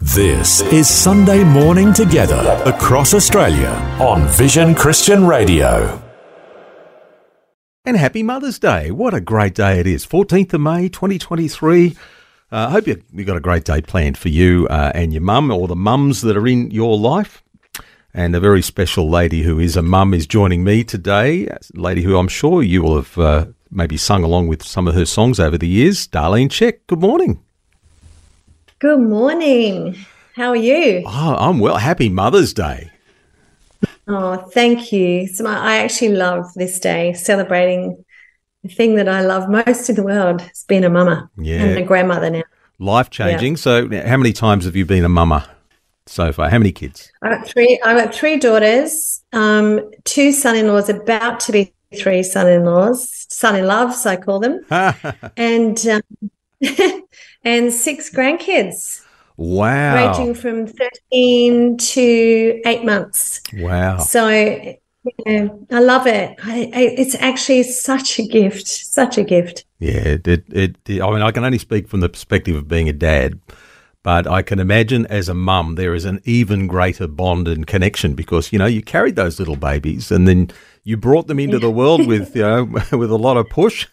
This is Sunday Morning Together across Australia on Vision Christian Radio. And happy Mother's Day. What a great day it is. 14th of May 2023. I uh, hope you, you've got a great day planned for you uh, and your mum or the mums that are in your life. And a very special lady who is a mum is joining me today. Lady who I'm sure you will have uh, maybe sung along with some of her songs over the years. Darlene Zschech. good morning. Good morning. How are you? Oh, I'm well. Happy Mother's Day. Oh, thank you. So I actually love this day, celebrating the thing that I love most in the world is being a mama yeah. and a grandmother now. Life changing. Yeah. So, how many times have you been a mama so far? How many kids? I got three. I got three daughters, um, two son-in-laws, about to be three son-in-laws, son-in-loves, I call them, and um, and six grandkids. Wow. Ranging from 13 to eight months. Wow. So yeah, I love it. I, I, it's actually such a gift, such a gift. Yeah, it, it, it, I mean, I can only speak from the perspective of being a dad, but I can imagine as a mum, there is an even greater bond and connection because, you know, you carried those little babies and then you brought them into the world with, you know, with a lot of push.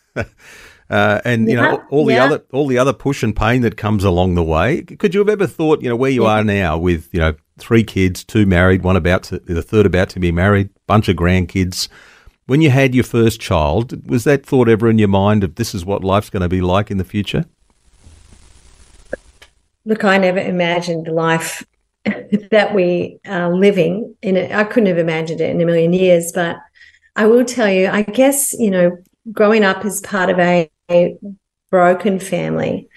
Uh, and you yeah, know all the other all the other push and pain that comes along the way. Could you have ever thought, you know, where you yeah. are now with you know three kids, two married, one about to the third about to be married, bunch of grandkids. When you had your first child, was that thought ever in your mind of this is what life's going to be like in the future? Look, I never imagined the life that we are living in. It. I couldn't have imagined it in a million years, but I will tell you, I guess, you know, growing up as part of a a broken family.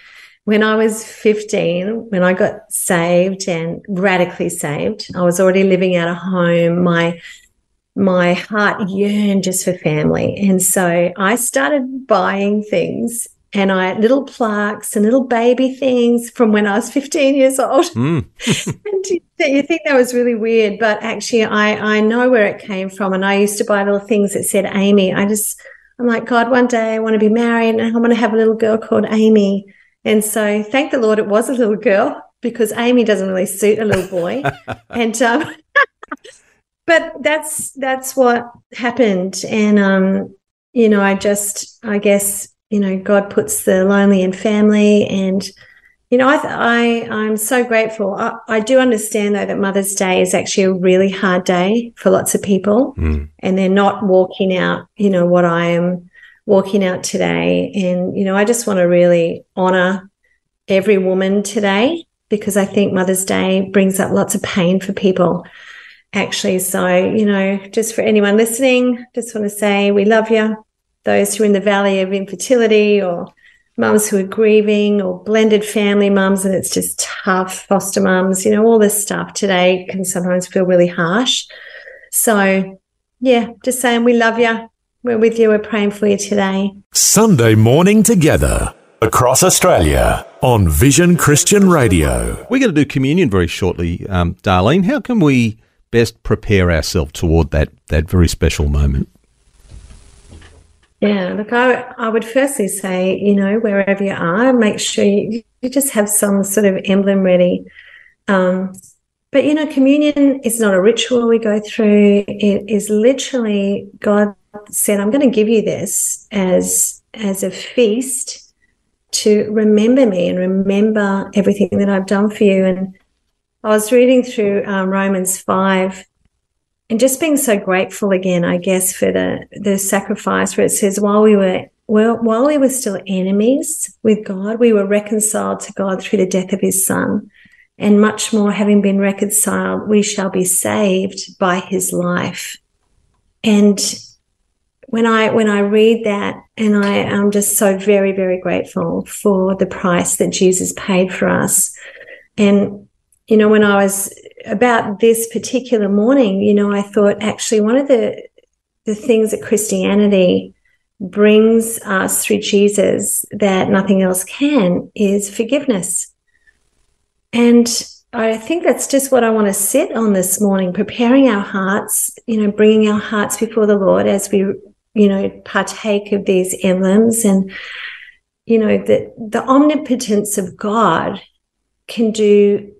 When I was 15, when I got saved and radically saved, I was already living out of home. My my heart yearned just for family. And so I started buying things and I little plaques and little baby things from when I was 15 years old. Mm. and you, you think that was really weird, but actually I I know where it came from. And I used to buy little things that said Amy. I just I'm like, God, one day I want to be married and I want to have a little girl called Amy. And so thank the Lord it was a little girl because Amy doesn't really suit a little boy. and um, but that's that's what happened. And um, you know, I just I guess, you know, God puts the lonely in family and you know, I, I I'm so grateful. I, I, do understand though that Mother's Day is actually a really hard day for lots of people, mm. and they're not walking out. You know what I am walking out today, and you know I just want to really honor every woman today because I think Mother's Day brings up lots of pain for people. Actually, so you know, just for anyone listening, just want to say we love you. Those who are in the valley of infertility or mums who are grieving or blended family mums and it's just tough foster mums you know all this stuff today can sometimes feel really harsh. So yeah just saying we love you we're with you. We're praying for you today. Sunday morning together across australia on vision christian radio. We're going to do communion very shortly. Um, darlene how can we best prepare ourselves toward that that very special moment yeah, look, I, I would firstly say, you know, wherever you are, make sure you, you just have some sort of emblem ready. Um, but, you know, communion is not a ritual we go through. It is literally God said, I'm going to give you this as, as a feast to remember me and remember everything that I've done for you. And I was reading through um, Romans 5 and just being so grateful again, I guess, for the the sacrifice where it says, while we were well, while we were still enemies with God, we were reconciled to God through the death of his son. And much more, having been reconciled, we shall be saved by his life. And when I when I read that, and I am just so very, very grateful for the price that Jesus paid for us. And you know, when I was about this particular morning, you know, I thought actually one of the the things that Christianity brings us through Jesus that nothing else can is forgiveness. And I think that's just what I want to sit on this morning, preparing our hearts, you know, bringing our hearts before the Lord as we, you know, partake of these emblems and, you know, that the omnipotence of God can do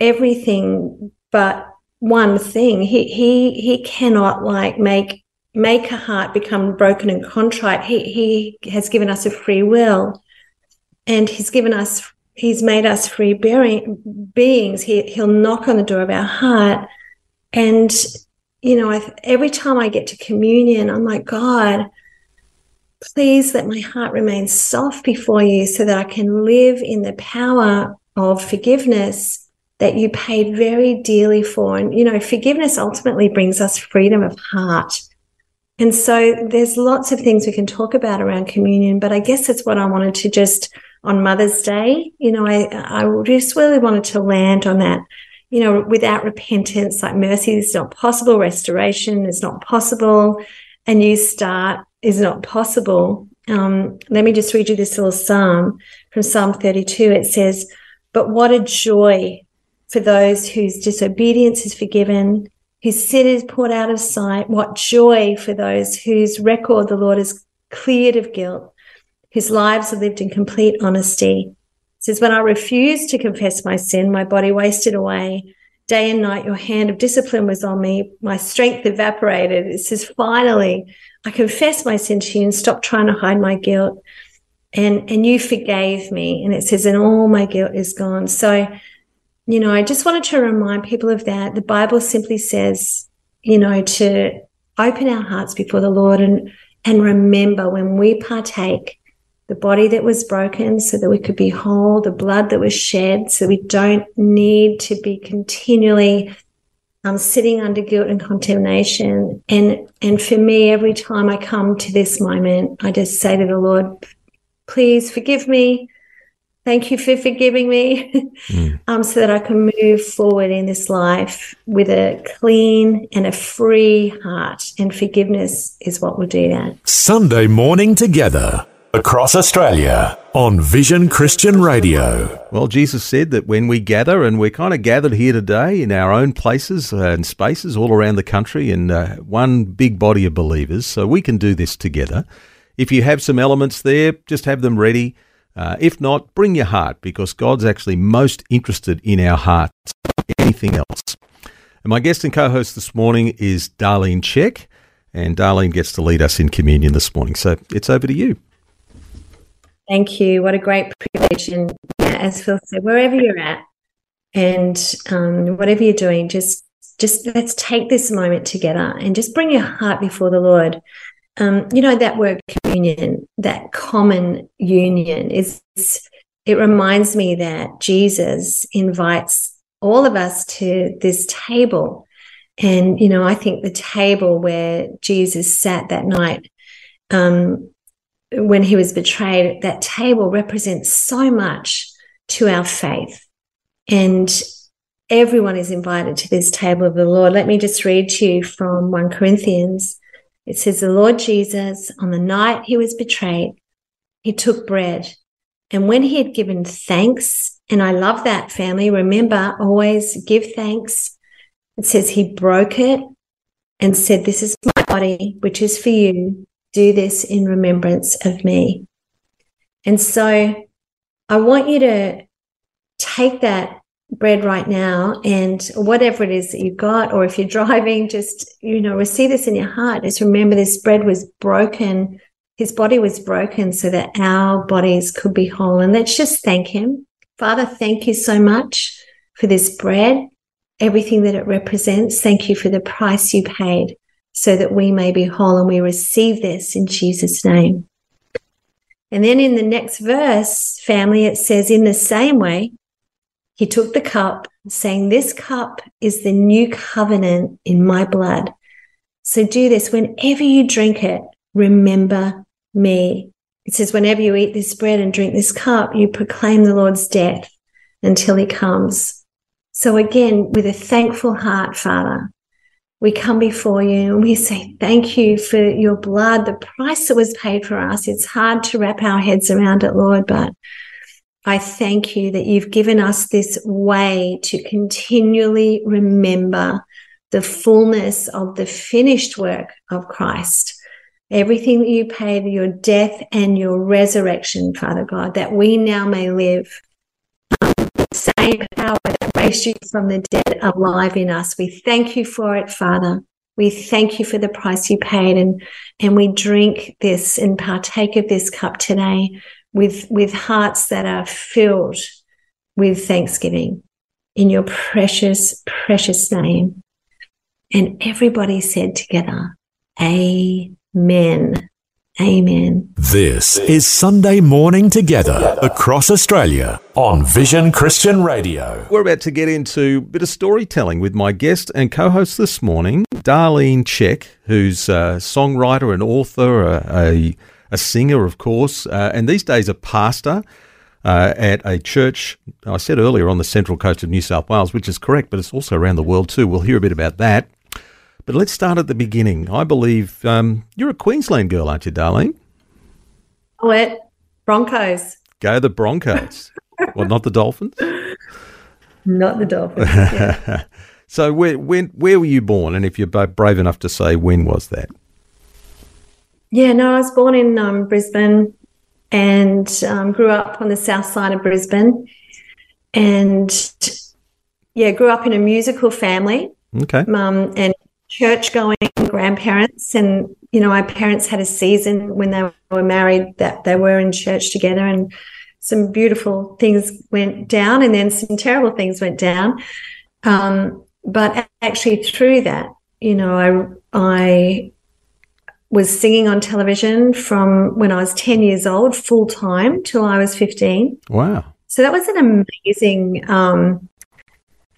everything but one thing. He, he, he cannot like make, make a heart become broken and contrite. He, he has given us a free will and he's given us He's made us free bearing beings. He, he'll knock on the door of our heart. And, you know, I, every time I get to communion, I'm like, God, please let my heart remain soft before you so that I can live in the power of forgiveness that you paid very dearly for. And, you know, forgiveness ultimately brings us freedom of heart. And so there's lots of things we can talk about around communion, but I guess that's what I wanted to just on Mother's Day. You know, I, I just really wanted to land on that. You know, without repentance, like mercy is not possible, restoration is not possible, a new start is not possible. Um, let me just read you this little psalm from Psalm 32. It says, But what a joy for those whose disobedience is forgiven, whose sin is put out of sight. What joy for those whose record the Lord has cleared of guilt whose lives are lived in complete honesty. It says, When I refused to confess my sin, my body wasted away. Day and night, your hand of discipline was on me. My strength evaporated. It says, Finally, I confess my sin to you and stop trying to hide my guilt. And, and you forgave me. And it says, and all my guilt is gone. So, you know, I just wanted to remind people of that. The Bible simply says, you know, to open our hearts before the Lord and, and remember when we partake the body that was broken so that we could be whole, the blood that was shed so we don't need to be continually um, sitting under guilt and condemnation. And and for me, every time I come to this moment, I just say to the Lord, please forgive me. Thank you for forgiving me, mm. um, so that I can move forward in this life with a clean and a free heart. And forgiveness is what will do that. Sunday morning together across Australia on Vision Christian Radio. Well, Jesus said that when we gather, and we're kind of gathered here today in our own places and spaces all around the country in uh, one big body of believers, so we can do this together. If you have some elements there, just have them ready. Uh, if not, bring your heart because God's actually most interested in our hearts, anything else. And my guest and co host this morning is Darlene Zschech, and Darlene gets to lead us in communion this morning. So it's over to you. Thank you. What a great privilege. And as Phil said, wherever you're at and um, whatever you're doing, just just let's take this moment together and just bring your heart before the Lord. Um, you know that word communion, that common union is it reminds me that Jesus invites all of us to this table. And, you know, I think the table where Jesus sat that night um, when he was betrayed, that table represents so much to our faith. And everyone is invited to this table of the Lord. Let me just read to you from 1 Corinthians. It says, The Lord Jesus, on the night he was betrayed, he took bread. And when he had given thanks, and I love that family, remember, always give thanks. It says he broke it and said, This is my body, which is for you do this in remembrance of me. And so I want you to take that bread right now and whatever it is that you've got, or if you're driving, just, you know, receive this in your heart. Just remember this bread was broken. His body was broken so that our bodies could be whole. And let's just thank him. Father, thank you so much for this bread, everything that it represents. Thank you for the price you paid so that we may be whole. And we receive this in Jesus' name. And then in the next verse, family, it says, in the same way, he took the cup, saying, This cup is the new covenant in my blood. So do this whenever you drink it, remember me. It says, Whenever you eat this bread and drink this cup, you proclaim the Lord's death until he comes. So again, with a thankful heart, Father, we come before you and we say thank you for your blood, the price that was paid for us. It's hard to wrap our heads around it, Lord, but I thank you that you've given us this way to continually remember the fullness of the finished work of Christ. Everything that you paid, your death and your resurrection, Father God, that we now may live. same power that raised you from the dead alive in us. We thank you for it, Father. We thank you for the price you paid and, and we drink this and partake of this cup today with, with hearts that are filled with thanksgiving in your precious, precious name. And everybody said together, Amen. Amen. This is Sunday Morning Together across Australia on Vision Christian Radio. We're about to get into a bit of storytelling with my guest and co host this morning, Darlene Zschech, who's a songwriter, and author, a, a, a singer, of course, uh, and these days a pastor. Uh, at a church, I said earlier on the central coast of New South Wales, which is correct, but it's also around the world too. We'll hear a bit about that. But let's start at the beginning. I believe um, you're a Queensland girl, aren't you, Darlene? What? Broncos. Go the Broncos. well, not the Dolphins? Not the Dolphins. Yeah. so, where, when, where were you born? And if you're brave enough to say, when was that? Yeah, no, I was born in um, Brisbane and um, grew up on the south side of Brisbane. And yeah, grew up in a musical family. Okay. Um, and church going grandparents. And, you know, my parents had a season when they were married that they were in church together and some beautiful things went down and then some terrible things went down. Um, but actually through that, you know, I, I was singing on television from when I was 10 years old, full time till I was 15. Wow. So that was an amazing, um,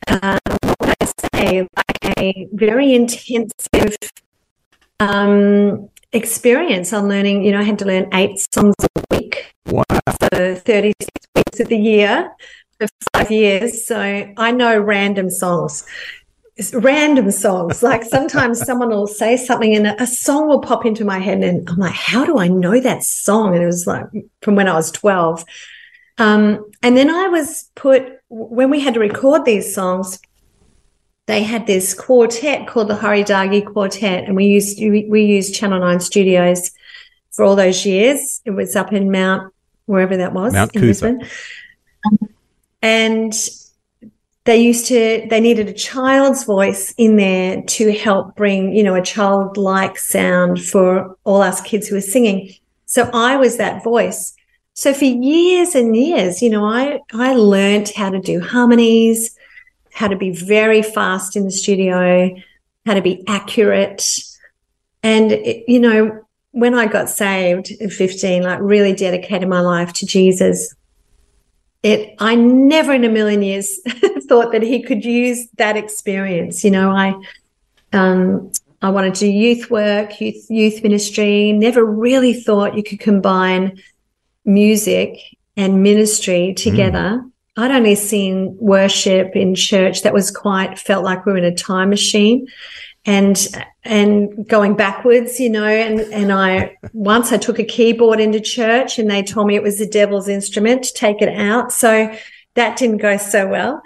uh, what would I say, like a very intensive um, experience on learning. You know, I had to learn eight songs a week Wow. for 36 weeks of the year for five years. So I know random songs. Random songs. Like sometimes someone will say something and a song will pop into my head, and I'm like, how do I know that song? And it was like from when I was 12. Um, and then I was put, when we had to record these songs, they had this quartet called the Haridagi Quartet, and we used we, used Channel Nine Studios for all those years. It was up in Mount wherever that was Mount in. Brisbane, Um, and they used to they needed a child's voice in there to help bring you know a childlike sound for all us kids who were singing. So I was that voice. So for years and years, you know, I I learned how to do harmonies how to be very fast in the studio, how to be accurate. And, it- you know, when I got saved at 15, like really dedicated my life to Jesus, it, I never in a million years thought that he could use that experience. You know, I, um, I wanted to do youth work, youth, youth ministry, never really thought you could combine music and ministry together. I'd only seen worship in church that was quite felt like we were in a time machine and and going backwards, you know, and and I once I took a keyboard into church and they told me it was the devil's instrument to take it out. So that didn't go so well.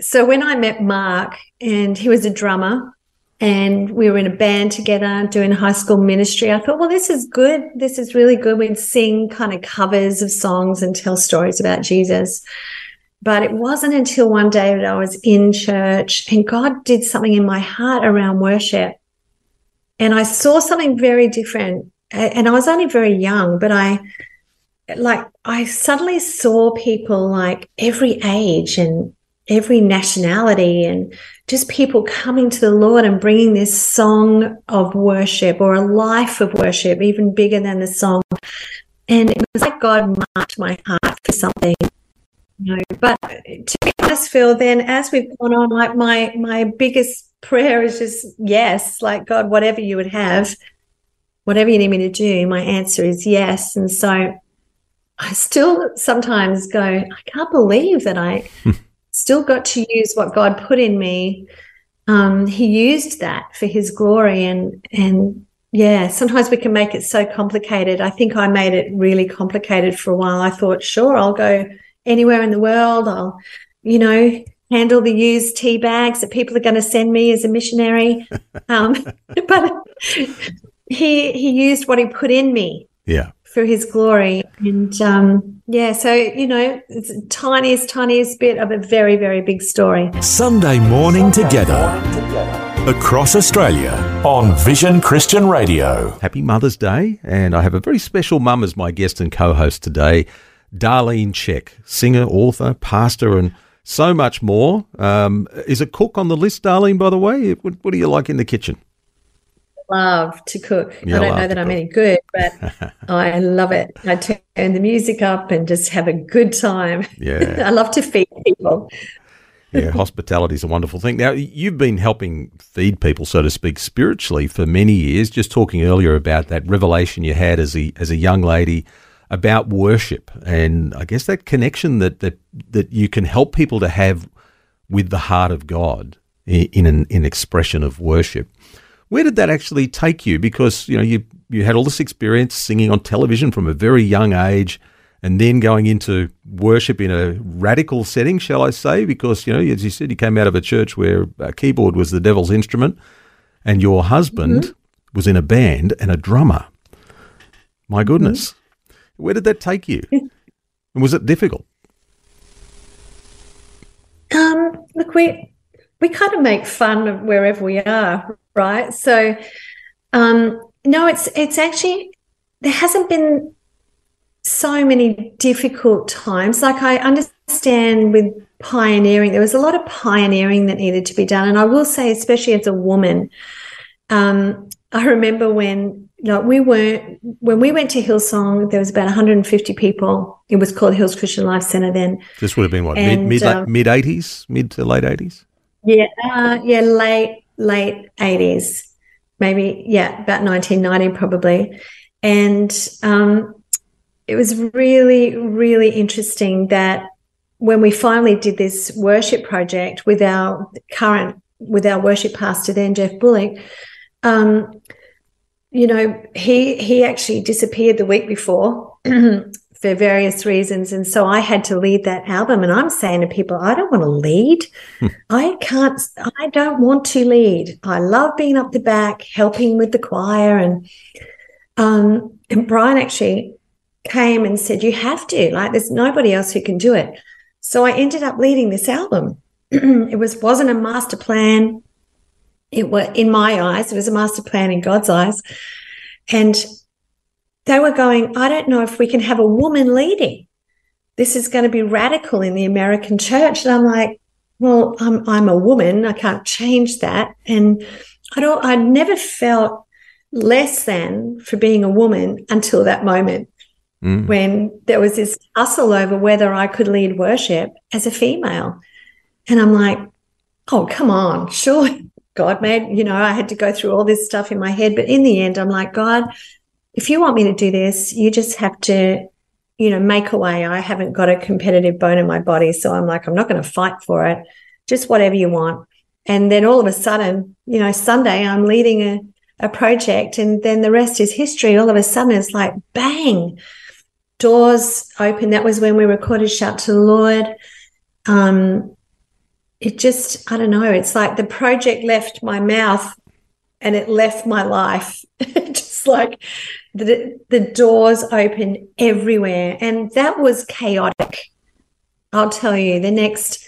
So when I met Mark and he was a drummer and we were in a band together doing high school ministry, I thought, well, this is good. This is really good. We'd sing kind of covers of songs and tell stories about Jesus. But it wasn't until one day that I was in church and God did something in my heart around worship. And I saw something very different. And I was only very young, but I, like, I suddenly saw people like every age and every nationality and just people coming to the Lord and bringing this song of worship or a life of worship, even bigger than the song. And it was like God marked my heart for something. Know, but to be honest, Phil, then as we've gone on, like my my biggest prayer is just yes, like God, whatever you would have, whatever you need me to do, my answer is yes. And so I still sometimes go, I can't believe that I still got to use what God put in me. Um, he used that for His glory, and and yeah, sometimes we can make it so complicated. I think I made it really complicated for a while. I thought, sure, I'll go anywhere in the world. I'll, you know, handle the used tea bags that people are going to send me as a missionary. Um, but he he used what he put in me. Yeah. For his glory. And um, yeah, so, you know, it's tiniest, tiniest bit of a very, very big story. Sunday morning together across Australia on Vision Christian Radio. Happy Mother's Day. And I have a very special mum as my guest and co host today, Darlene Zschech, singer, author, pastor, and so much more. Um, is a cook on the list, Darlene, by the way? What, what do you like in the kitchen? love to cook. You I don't know that I'm cook. any good, but I love it. I turn the music up and just have a good time. Yeah. I love to feed people. yeah, hospitality is a wonderful thing. Now, you've been helping feed people, so to speak, spiritually for many years. Just talking earlier about that revelation you had as a as a young lady about worship, and I guess that connection that that that you can help people to have with the heart of God in an in expression of worship. Where did that actually take you? Because you know you you had all this experience singing on television from a very young age, and then going into worship in a radical setting, shall I say? Because you know, as you said, you came out of a church where a keyboard was the devil's instrument, and your husband mm-hmm. was in a band and a drummer. My goodness, mm-hmm. Where did that take you? and was it difficult? Um, look, we we kind of make fun of wherever we are, right? So, um, no, it's it's actually there hasn't been so many difficult times. Like I understand with pioneering, there was a lot of pioneering that needed to be done, and I will say, especially as a woman, um, I remember when know, we weren't when we went to Hillsong. There was about 150 people. It was called Hills Christian Life Center then. This would have been what and, mid mid um, mid 80s, mid to late 80s. Yeah, uh, yeah, late late 80s, maybe, yeah, about 1990 probably. And um, it was really, really interesting that when we finally did this worship project with our current, with our worship pastor then, Geoff Bullock, um, you know, he he actually disappeared the week before for various reasons. And so I had to lead that album. And I'm saying to people, I don't want to lead. Hmm. I can't, I don't want to lead. I love being up the back, helping with the choir. And, um, and Brian actually came and said, You have to, like, there's nobody else who can do it. So I ended up leading this album. it was wasn't a master plan. It was in my eyes, it was a master plan in God's eyes. And they were going, I don't know if we can have a woman leading. This is going to be radical in the American church. And I'm like, well, I'm, I'm a woman. I can't change that. And I don't, I never felt less than for being a woman until that moment mm. when there was this hustle over whether I could lead worship as a female. And I'm like, oh, come on, sure. God made, you know, I had to go through all this stuff in my head. But in the end, I'm like, God, if you want me to do this, you just have to, you know, make a way. I haven't got a competitive bone in my body. So I'm like, I'm not going to fight for it. Just whatever you want. And then all of a sudden, you know, Sunday, I'm leading a, a project and then the rest is history. All of a sudden, it's like bang, doors open. That was when we recorded Shout to the Lord. Um, it just, I don't know, it's like the project left my mouth and it left my life. just like the, the doors open everywhere. And that was chaotic. I'll tell you, the next,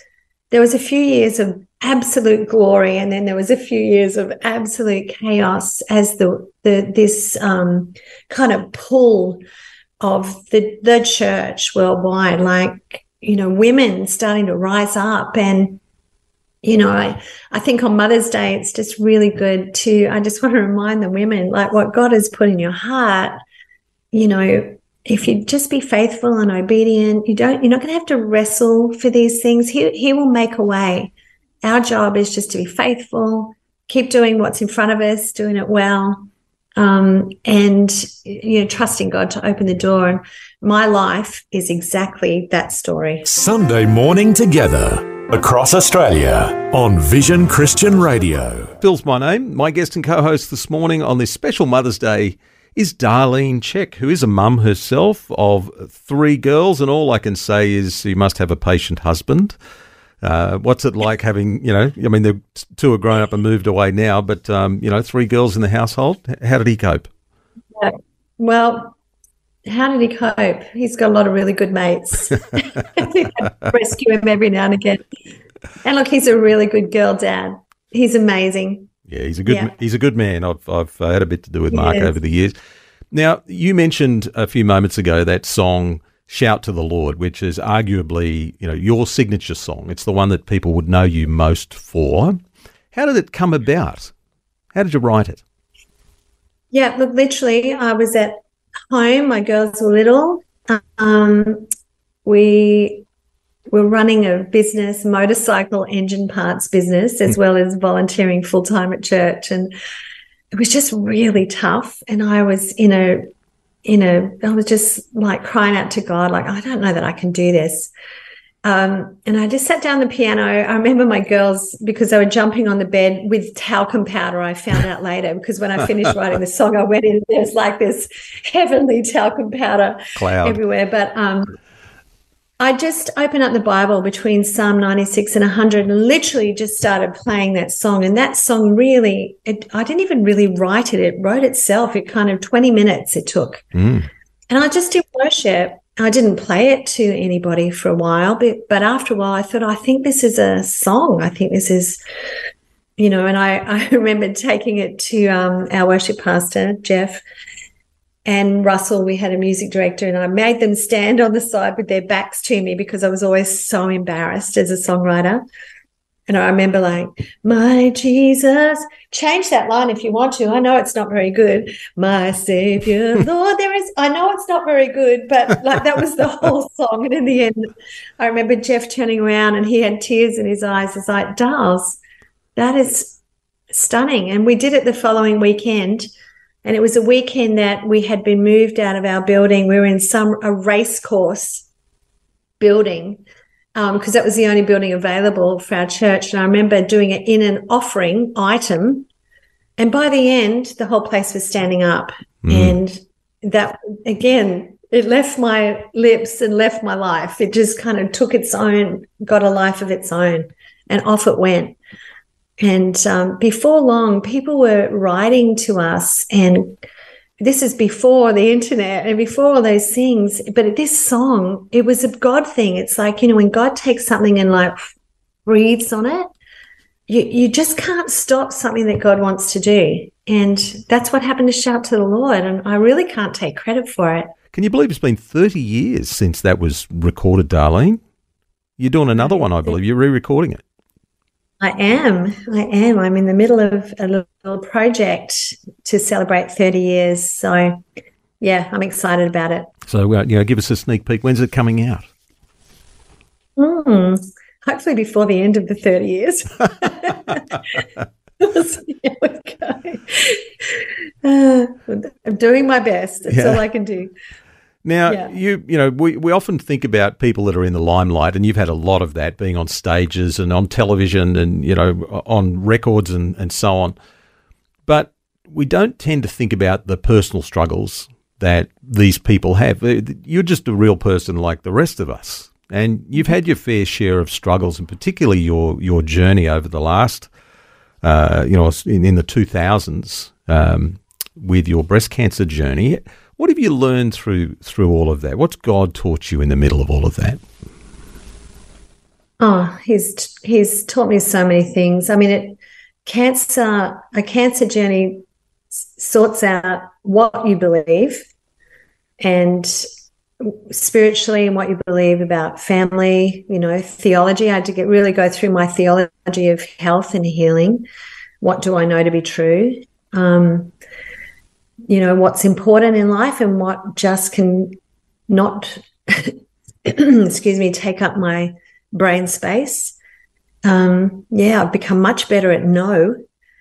there was a few years of absolute glory, and then there was a few years of absolute chaos as the, the this um, kind of pull of the, the church worldwide, like, you know, women starting to rise up and you know, I, I think on Mother's Day, it's just really good to, I just want to remind the women, like what God has put in your heart, you know, if you just be faithful and obedient, you don't, you're not going to have to wrestle for these things. He, he will make a way. Our job is just to be faithful, keep doing what's in front of us, doing it well, um, and, you know, trusting God to open the door. And my life is exactly that story. Sunday morning together across Australia on Vision Christian Radio. Phil's my name. My guest and co host this morning on this special Mother's Day is Darlene Zschech, who is a mum herself of three girls, and all I can say is you must have a patient husband. Uh, what's it like having, you know, I mean, the two are grown up and moved away now, but, um, you know, three girls in the household. How did he cope? Yeah. Well, how did he cope? He's got a lot of really good mates. rescue him every now and again. And look, he's a really good girl dad. He's amazing. Yeah, he's a good yeah. he's a good man. I've I've uh, had a bit to do with Mark over the years. Now, you mentioned a few moments ago that song Shout to the Lord, which is arguably, you know, your signature song. It's the one that people would know you most for. How did it come about? How did you write it? Yeah, look, literally, I was at home. My girls were little. Um, we were running a business, motorcycle engine parts business, as well as volunteering full time at church, and it was just really tough. And I was in a in a, I was just like crying out to God, like, I don't know that I can do this. Um, and I just sat down the piano. I remember my girls, because they were jumping on the bed with talcum powder, I found out later, because when I finished writing the song, I went in, there's like this heavenly talcum powder Cloud. everywhere. But um, I just opened up the Bible between Psalm 96 and 100 and literally just started playing that song. And that song really, it, I didn't even really write it. It wrote itself. It kind of 20 minutes it took. Mm. And I just did worship. I didn't play it to anybody for a while, but, but after a while, I thought, I think this is a song. I think this is, you know, and I, I remember taking it to um, our worship pastor, Geoff, and Russell, we had a music director, and I made them stand on the side with their backs to me because I was always so embarrassed as a songwriter. And I remember like, my Jesus, change that line if you want to. I know it's not very good. My Savior, Lord, there is, I know it's not very good, but like that was the whole song. And in the end, I remember Geoff turning around and he had tears in his eyes. It's like, Darls, that is stunning. And we did it the following weekend and it was a weekend that we had been moved out of our building. We were in some a race course building because um, that was the only building available for our church. And I remember doing it in an offering item. And by the end, the whole place was standing up. Mm. And that, again, it left my lips and left my life. It just kind of took its own, got a life of its own, and off it went. And um, before long, people were writing to us, and this is before the internet and before all those things. But this song, it was a God thing. It's like, you know, when God takes something and like breathes on it, you, you just can't stop something that God wants to do. And that's what happened to Shout to the Lord. And I really can't take credit for it. Can you believe it's been 30 years since that was recorded, Darlene? You're doing another one, I believe. You're re recording it. I am. I am. I'm in the middle of a little project to celebrate 30 years. So, yeah, I'm excited about it. So, uh, you know, give us a sneak peek. When's it coming out? Mm, hopefully before the end of the 30 years. Here we go. Uh, I'm doing my best. That's yeah. all I can do. Now, yeah. you you know, we, we often think about people that are in the limelight, and you've had a lot of that being on stages and on television and, you know, on records and, and so on. But we don't tend to think about the personal struggles that these people have. Uh, you're just a real person like the rest of us. And you've had your fair share of struggles, and particularly your, your journey over the last, uh, you know, in, in the 2000s um, with your breast cancer journey. What have you learned through through all of that? What's God taught you in the middle of all of that? Oh, he's he's taught me so many things. I mean, it cancer a cancer journey sorts out what you believe and spiritually and what you believe about family, you know, theology. I had to get really go through my theology of health and healing. What do I know to be true? Um, you know what's important in life and what just can not excuse me take up my brain space um yeah i've become much better at no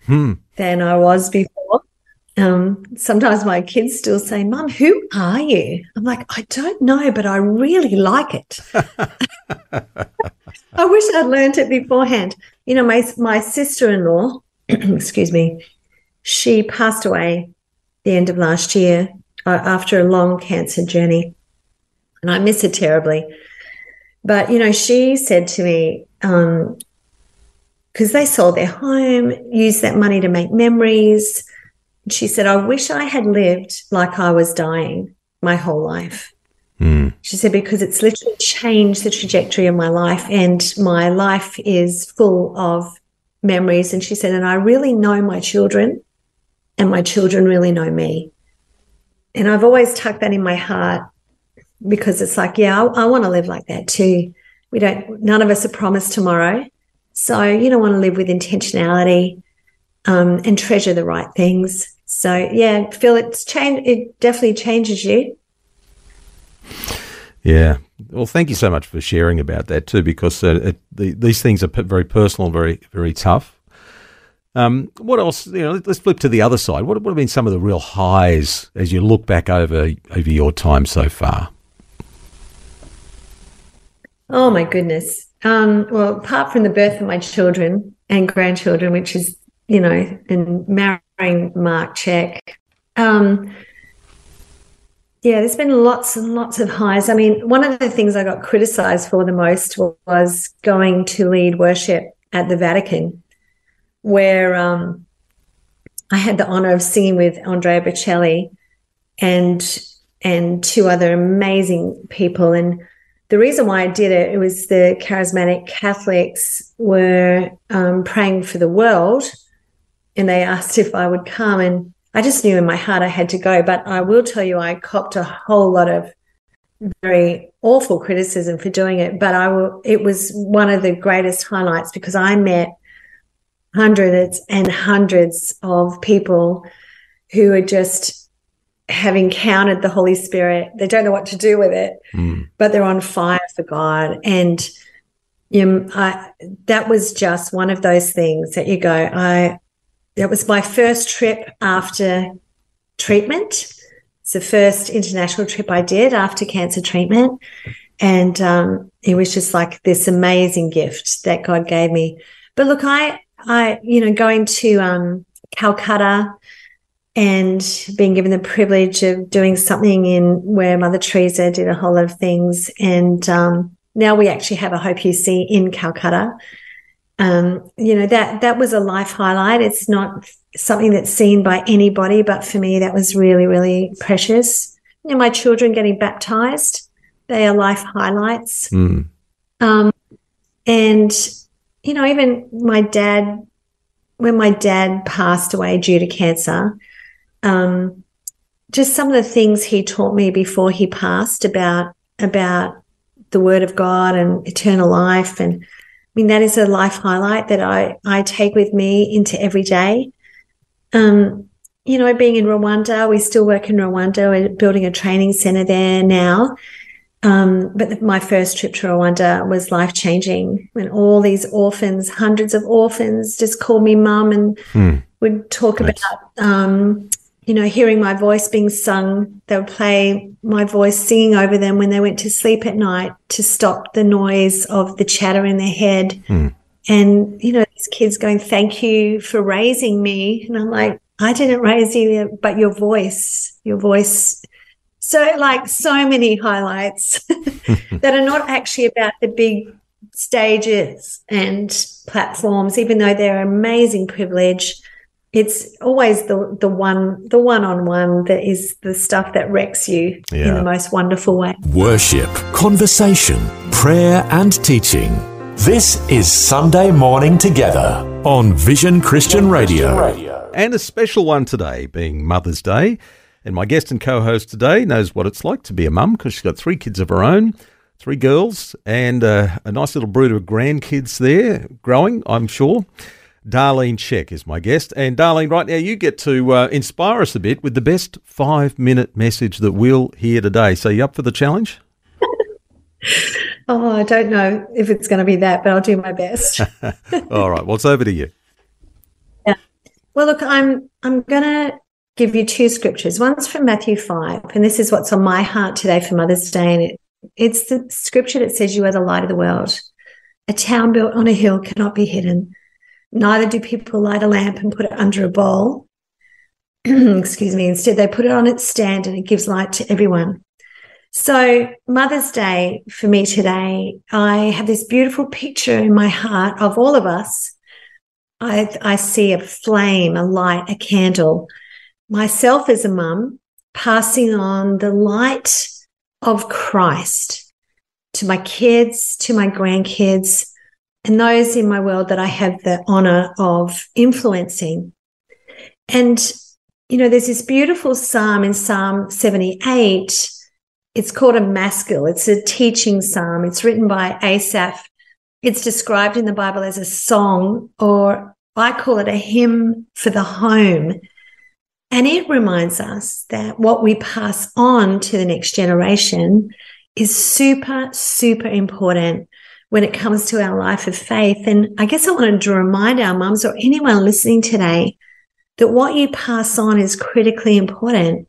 hmm. than i was before um sometimes my kids still say mum who are you i'm like i don't know but i really like it I wish I'd learned it beforehand. You know, my my sister-in-law, excuse me, she passed away the end of last year uh, after a long cancer journey, and I miss her terribly. But you know, she said to me, um, because they sold their home, used that money to make memories. She said, I wish I had lived like I was dying my whole life. Mm. She said, because it's literally changed the trajectory of my life, and my life is full of memories. And she said, and I really know my children, and my children really know me. And I've always tucked that in my heart because it's like, yeah, I, I want to live like that too. We don't, none of us are promised tomorrow. So you don't want to live with intentionality um, and treasure the right things. So yeah, Phil, it's changed. It definitely changes you. Yeah. Well, thank you so much for sharing about that too, because uh, it, the, these things are very personal, very very tough. Um, what else? You know, let's flip to the other side. What, what have been some of the real highs as you look back over over your time so far? Oh my goodness. Um, well, apart from the birth of my children and grandchildren, which is you know, and marrying Mark Zschech. Um, yeah, there's been lots and lots of highs. I mean, one of the things I got criticized for the most was going to lead worship at the Vatican, where um, I had the honor of singing with Andrea Bocelli and and two other amazing people. And the reason why I did it, it was the charismatic Catholics were um, praying for the world, and they asked if I would come and I just knew in my heart I had to go. But I will tell you, I copped a whole lot of very awful criticism for doing it. But I will, it was one of the greatest highlights because I met hundreds and hundreds of people who are just have encountered the Holy Spirit. They don't know what to do with it, mm. but they're on fire for God. And you know, I, that was just one of those things that you go, I, that was my first trip after treatment. It's the first international trip I did after cancer treatment. And um, it was just like this amazing gift that God gave me. But look, I, I, you know, going to um, Calcutta and being given the privilege of doing something in where Mother Teresa did a whole lot of things. And um, now we actually have a Hope UC in Calcutta um, you know that that was a life highlight. It's not something that's seen by anybody, but for me, that was really really precious. You know, my children getting baptized, they are life highlights. Mm. Um, and you know, even my dad, when my dad passed away due to cancer, um, just some of the things he taught me before he passed about about the Word of God and eternal life and I mean, that is a life highlight that I, I take with me into every day. Um, you know, being in Rwanda, we still work in Rwanda. We're building a training center there now. Um, but my first trip to Rwanda was life changing when all these orphans, hundreds of orphans, just called me mum and hmm. would talk nice. about um, you know, hearing my voice being sung. They would play my voice singing over them when they went to sleep at night to stop the noise of the chatter in their head. Mm. And, you know, these kids going, Thank you for raising me. And I'm like, I didn't raise you, but your voice, your voice. So, like, so many highlights that are not actually about the big stages and platforms, even though they're amazing privilege it's always the the one the one on one that is the stuff that wrecks you yeah. in the most wonderful way. Worship, conversation, prayer, and teaching. This is Sunday morning together on Vision Christian Radio. And a special one today, being Mother's Day. And my guest and co-host today knows what it's like to be a mum because she's got three kids of her own, three girls, and uh, a nice little brood of grandkids there, growing, I'm sure. Darlene Zschech is my guest. And Darlene, right now you get to uh, inspire us a bit with the best five minute message that we'll hear today. So, you up for the challenge? oh, I don't know if it's going to be that, but I'll do my best. All right. Well, it's over to you. Yeah. Well, look, I'm I'm going to give you two scriptures. One's from Matthew 5, and this is what's on my heart today for Mother's Day. And it, it's the scripture that says, You are the light of the world. A town built on a hill cannot be hidden. Neither do people light a lamp and put it under a bowl. Excuse me. Instead, they put it on its stand and it gives light to everyone. So, Mother's Day for me today, I have this beautiful picture in my heart of all of us. I, I see a flame, a light, a candle. Myself as a mum, passing on the light of Christ to my kids, to my grandkids, and those in my world that I have the honor of influencing. And, you know, there's this beautiful psalm in Psalm 78. It's called a maskil. It's a teaching psalm. It's written by Asaph. It's described in the Bible as a song, or I call it a hymn for the home. And it reminds us that what we pass on to the next generation is super, super important when it comes to our life of faith. And I guess I wanted to remind our mums or anyone listening today that what you pass on is critically important.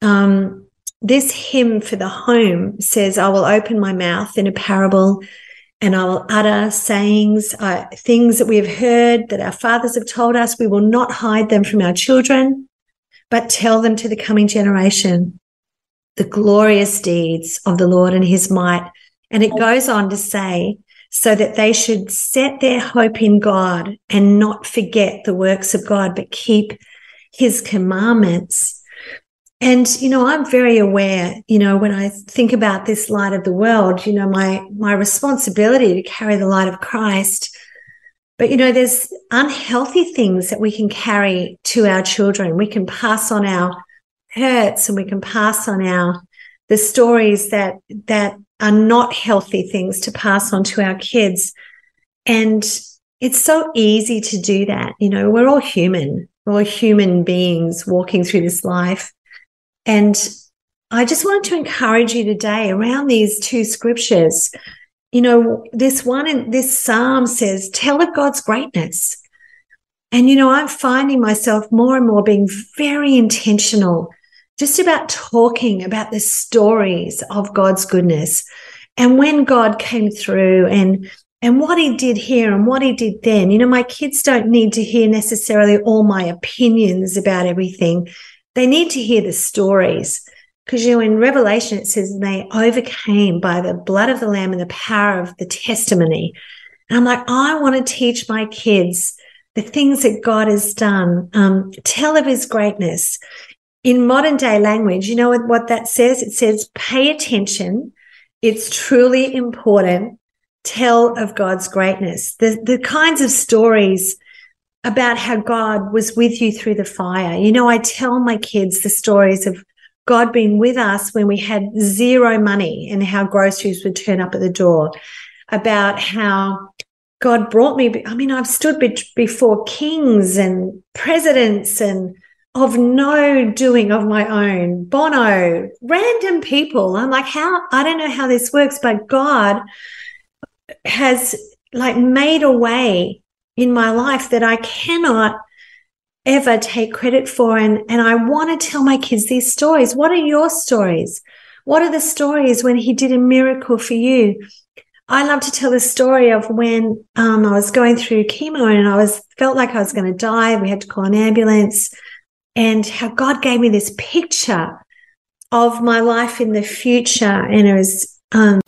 Um, this hymn for the home says, I will open my mouth in a parable and I will utter sayings, uh, things that we have heard that our fathers have told us. We will not hide them from our children but tell them to the coming generation the glorious deeds of the Lord and his might. And it goes on to say, so that they should set their hope in God and not forget the works of God, but keep his commandments. And, you know, I'm very aware, you know, when I think about this light of the world, you know, my, my responsibility to carry the light of Christ but you know, there's unhealthy things that we can carry to our children. We can pass on our hurts and we can pass on our the stories that that are not healthy things to pass on to our kids. And it's so easy to do that. You know, we're all human. We're all human beings walking through this life. And I just wanted to encourage you today around these two scriptures you know, this one in this psalm says, tell of God's greatness. And, you know, I'm finding myself more and more being very intentional just about talking about the stories of God's goodness and when God came through and and what he did here and what he did then. You know, my kids don't need to hear necessarily all my opinions about everything. They need to hear the stories. Because you know, in Revelation it says they overcame by the blood of the Lamb and the power of the testimony. And I'm like, I want to teach my kids the things that God has done. Um, tell of His greatness. In modern day language, you know what, what that says? It says, pay attention. It's truly important. Tell of God's greatness. The the kinds of stories about how God was with you through the fire. You know, I tell my kids the stories of God being with us when we had zero money and how groceries would turn up at the door, about how God brought me. I mean, I've stood be- before kings and presidents and of no doing of my own, Bono, random people. I'm like, how? I don't know how this works, but God has like made a way in my life that I cannot ever take credit for. And, and I want to tell my kids these stories. What are your stories? What are the stories when he did a miracle for you? I love to tell the story of when um, I was going through chemo and I was felt like I was going to die. We had to call an ambulance, and how God gave me this picture of my life in the future. And it was, um,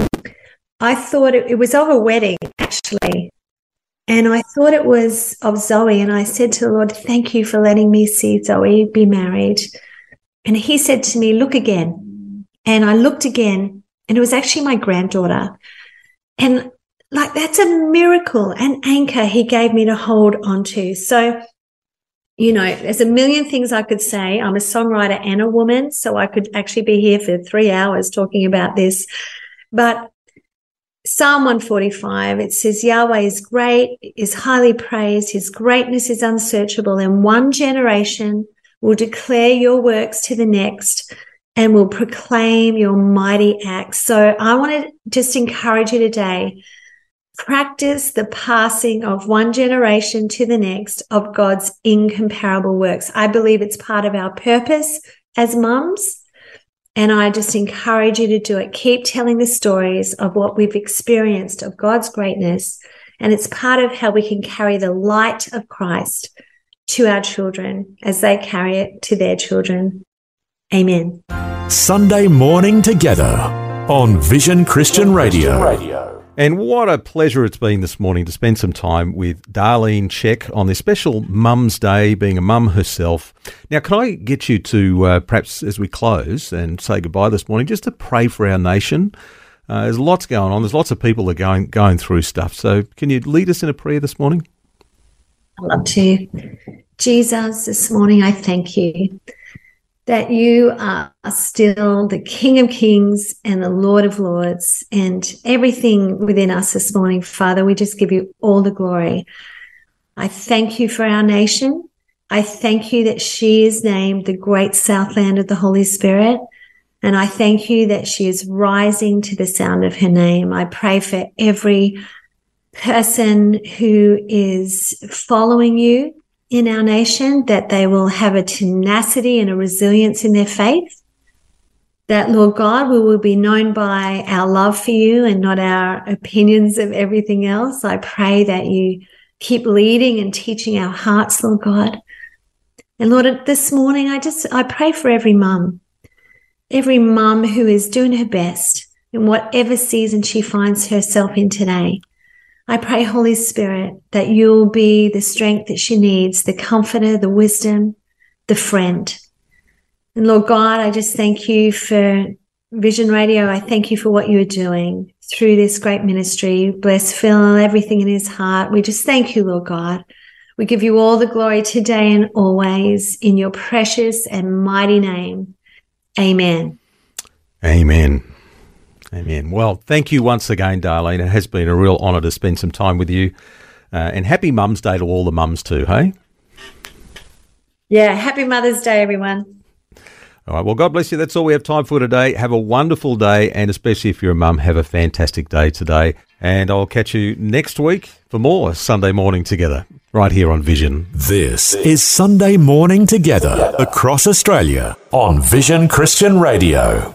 I thought it, it was of a wedding actually, and I thought it was of Zoe. And I said to the Lord, Thank you for letting me see Zoe be married. And he said to me, Look again. And I looked again, and it was actually my granddaughter. And like that's a miracle, an anchor he gave me to hold on to. So, you know, there's a million things I could say. I'm a songwriter and a woman, so I could actually be here for three hours talking about this. But Psalm 145, it says, Yahweh is great, is highly praised, his greatness is unsearchable, and one generation will declare your works to the next and will proclaim your mighty acts. So I want to just encourage you today practice the passing of one generation to the next of God's incomparable works. I believe it's part of our purpose as mums And I just encourage you to do it. Keep telling the stories of what we've experienced of God's greatness. And it's part of how we can carry the light of Christ to our children as they carry it to their children. Amen. Sunday morning together on Vision Christian Radio. And what a pleasure it's been this morning to spend some time with Darlene Zschech on this special Mum's Day, being a mum herself. Now, can I get you to uh, perhaps, as we close and say goodbye this morning, just to pray for our nation? Uh, there's lots going on. There's lots of people that are going going through stuff. So, can you lead us in a prayer this morning? I'd love to. Jesus, this morning I thank you that you are still the King of Kings and the Lord of Lords and everything within us this morning, Father. We just give you all the glory. I thank you for our nation. I thank you that she is named the great Southland of the Holy Spirit. And I thank you that she is rising to the sound of her name. I pray for every person who is following you in our nation, that they will have a tenacity and a resilience in their faith. That, Lord God, we will be known by our love for you and not our opinions of everything else. I pray that you keep leading and teaching our hearts, Lord God. And Lord, this morning, I just, I pray for every mum, every mum who is doing her best in whatever season she finds herself in today. I pray, Holy Spirit, that you'll be the strength that she needs, the comforter, the wisdom, the friend. And Lord God, I just thank you for Vision Radio. I thank you for what you're doing through this great ministry. Bless Phil, and everything in his heart. We just thank you, Lord God. We give you all the glory today and always in your precious and mighty name. Amen. Amen. Amen. Well, thank you once again, Darlene. It has been a real honour to spend some time with you. Uh, and happy Mum's Day to all the mums too, hey? Yeah, happy Mother's Day, everyone. All right. Well, God bless you. That's all we have time for today. Have a wonderful day, and especially if you're a mum, have a fantastic day today. And I'll catch you next week for more Sunday morning together, right here on Vision. This is Sunday morning together across Australia on Vision Christian Radio.